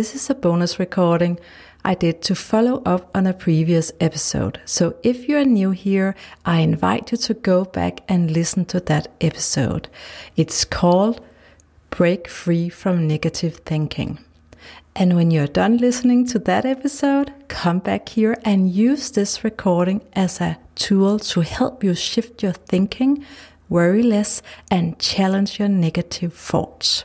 This is a bonus recording I did to follow up on a previous episode. So if you are new here, I invite you to go back and listen to that episode. It's called Break Free from Negative Thinking. And when you're done listening to that episode, come back here and use this recording as a tool to help you shift your thinking, worry less, and challenge your negative thoughts.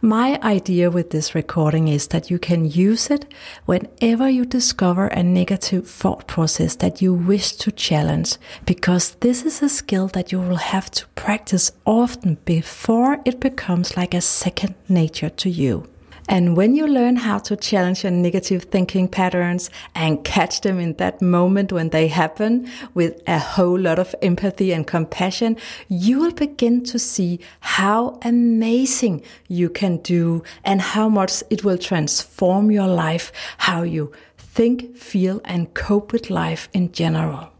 My idea with this recording is that you can use it whenever you discover a negative thought process that you wish to challenge, because this is a skill that you will have to practice often before it becomes like a second nature to you. And when you learn how to challenge your negative thinking patterns and catch them in that moment when they happen with a whole lot of empathy and compassion, you will begin to see how amazing you can do and how much it will transform your life, how you think, feel, and cope with life in general.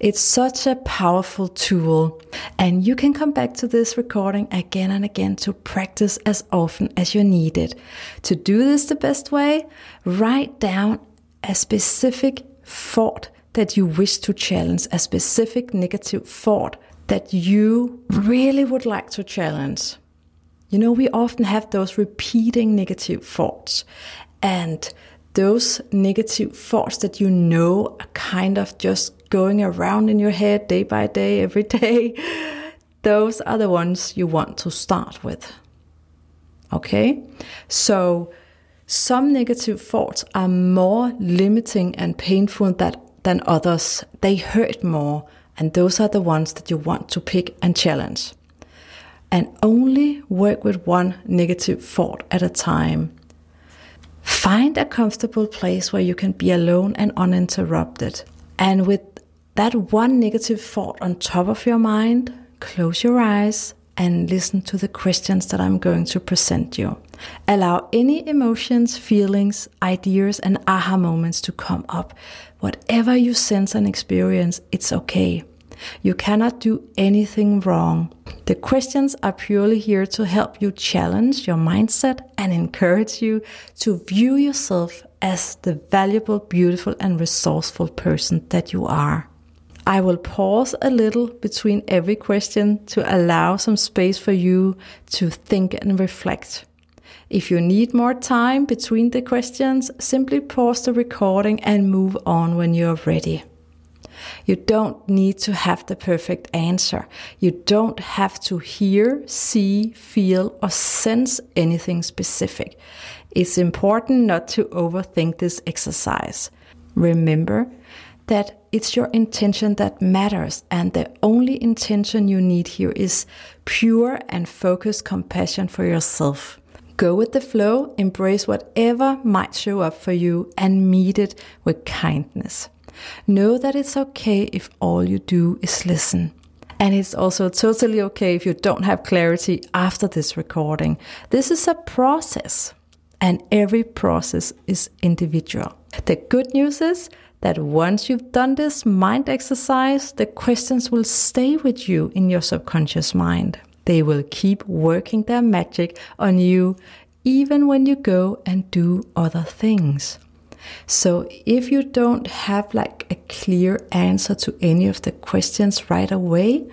It's such a powerful tool, and you can come back to this recording again and again to practice as often as you need it. To do this the best way, write down a specific thought that you wish to challenge, a specific negative thought that you really would like to challenge. You know, we often have those repeating negative thoughts, and those negative thoughts that you know are kind of just going around in your head day by day, every day, those are the ones you want to start with. Okay? So, some negative thoughts are more limiting and painful that, than others. They hurt more, and those are the ones that you want to pick and challenge. And only work with one negative thought at a time. Find a comfortable place where you can be alone and uninterrupted. And with that one negative thought on top of your mind, close your eyes and listen to the questions that I'm going to present you. Allow any emotions, feelings, ideas, and aha moments to come up. Whatever you sense and experience, it's okay. You cannot do anything wrong. The questions are purely here to help you challenge your mindset and encourage you to view yourself as the valuable, beautiful, and resourceful person that you are. I will pause a little between every question to allow some space for you to think and reflect. If you need more time between the questions, simply pause the recording and move on when you're ready. You don't need to have the perfect answer. You don't have to hear, see, feel, or sense anything specific. It's important not to overthink this exercise. Remember that it's your intention that matters, and the only intention you need here is pure and focused compassion for yourself. Go with the flow, embrace whatever might show up for you, and meet it with kindness. Know that it's okay if all you do is listen. And it's also totally okay if you don't have clarity after this recording. This is a process, and every process is individual. The good news is that once you've done this mind exercise, the questions will stay with you in your subconscious mind. They will keep working their magic on you even when you go and do other things. So if you don't have like a clear answer to any of the questions right away,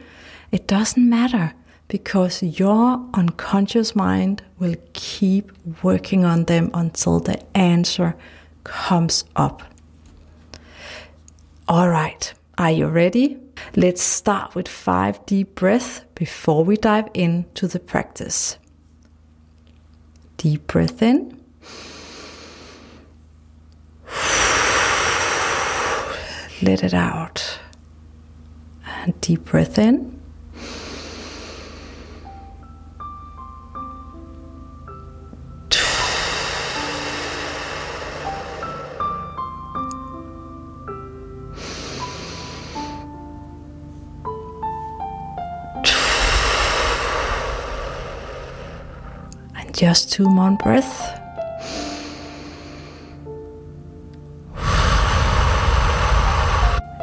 it doesn't matter because your unconscious mind will keep working on them until the answer comes up. All right, are you ready? Let's start with five deep breaths before we dive into the practice. Deep breath in. Let it out. And deep breath in. Just two more breaths.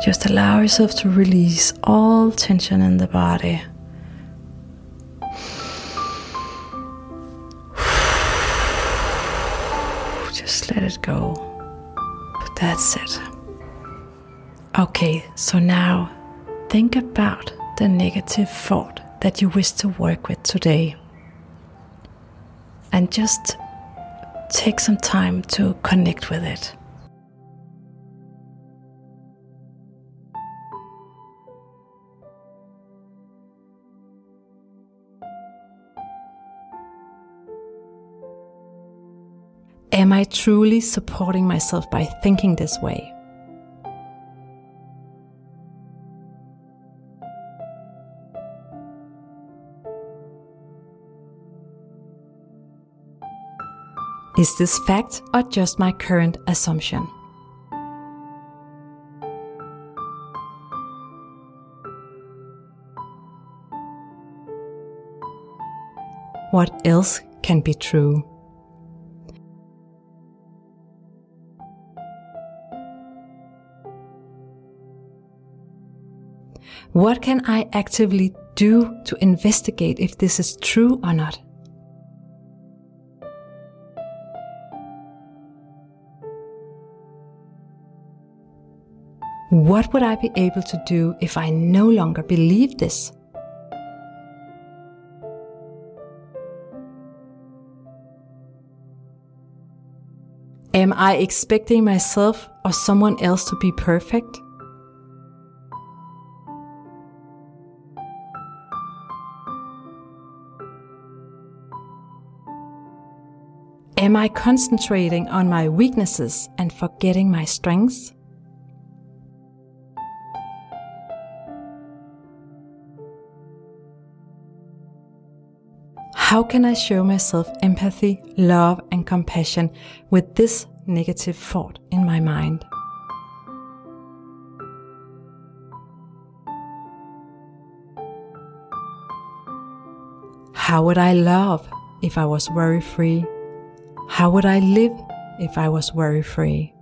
Just allow yourself to release all tension in the body. Just let it go. That's it. Okay, so now think about the negative thought that you wish to work with today. And just take some time to connect with it. Am I truly supporting myself by thinking this way? Is this fact or just my current assumption? What else can be true? What can I actively do to investigate if this is true or not? What would I be able to do if I no longer believe this? Am I expecting myself or someone else to be perfect? Am I concentrating on my weaknesses and forgetting my strengths? How can I show myself empathy, love, and compassion with this negative thought in my mind? How would I love if I was worry free? How would I live if I was worry free?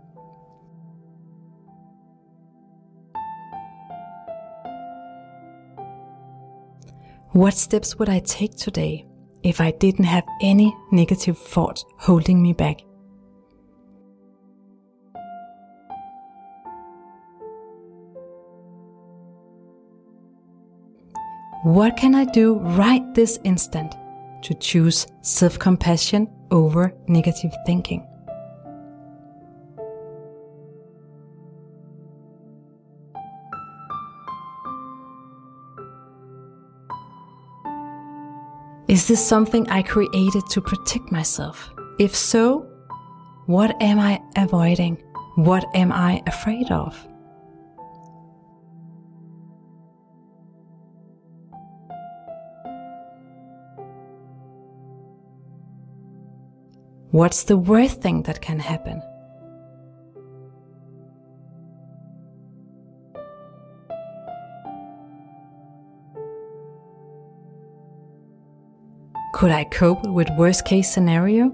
What steps would I take today if I didn't have any negative thoughts holding me back. What can I do right this instant to choose self compassion over negative thinking? Is this something I created to protect myself? If so, what am I avoiding? What am I afraid of? What's the worst thing that can happen? Could I cope with worst case scenario?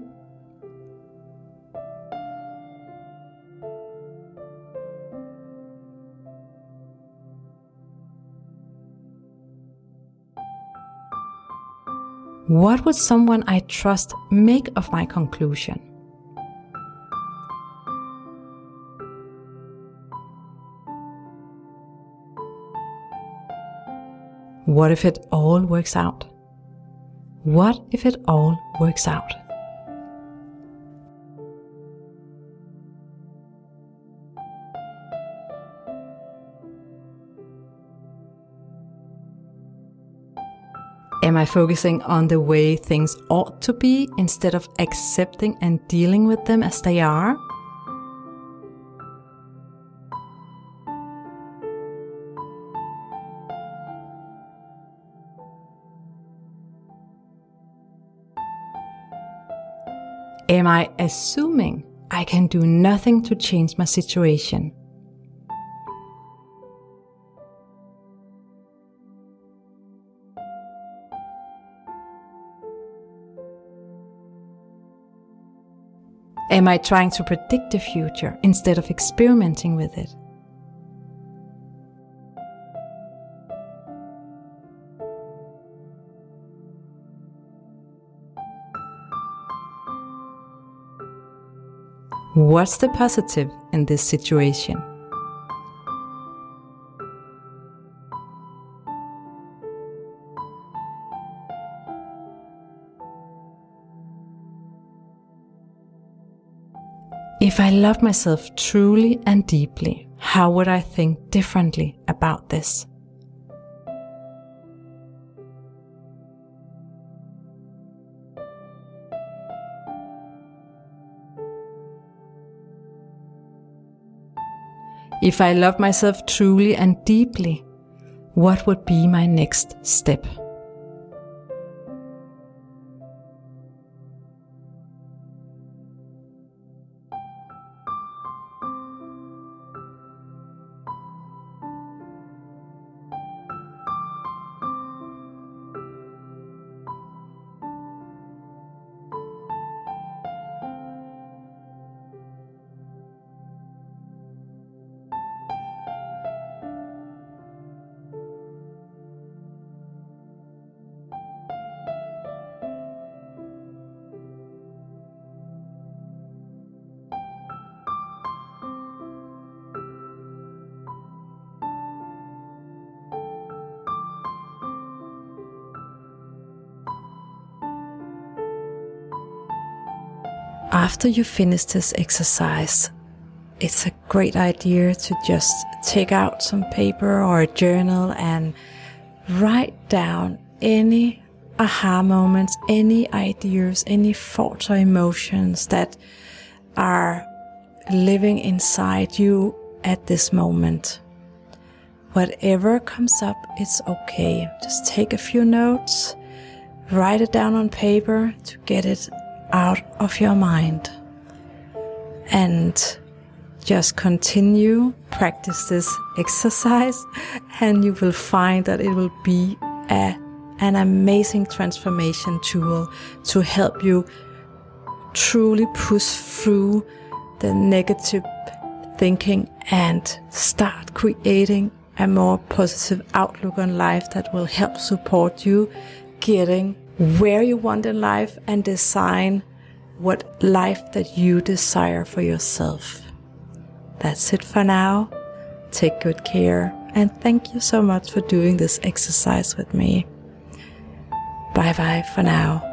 What would someone I trust make of my conclusion? What if it all works out? What if it all works out? Am I focusing on the way things ought to be instead of accepting and dealing with them as they are? Am I assuming I can do nothing to change my situation? Am I trying to predict the future instead of experimenting with it? What's the positive in this situation? If I love myself truly and deeply, how would I think differently about this? If I love myself truly and deeply, what would be my next step? After you finish this exercise, it's a great idea to just take out some paper or a journal and write down any aha moments, any ideas, any thoughts or emotions that are living inside you at this moment. Whatever comes up, it's okay. Just take a few notes, write it down on paper to get it out of your mind and just continue practice this exercise and you will find that it will be a, an amazing transformation tool to help you truly push through the negative thinking and start creating a more positive outlook on life that will help support you getting where you want in life and design what life that you desire for yourself. That's it for now. Take good care and thank you so much for doing this exercise with me. Bye bye for now.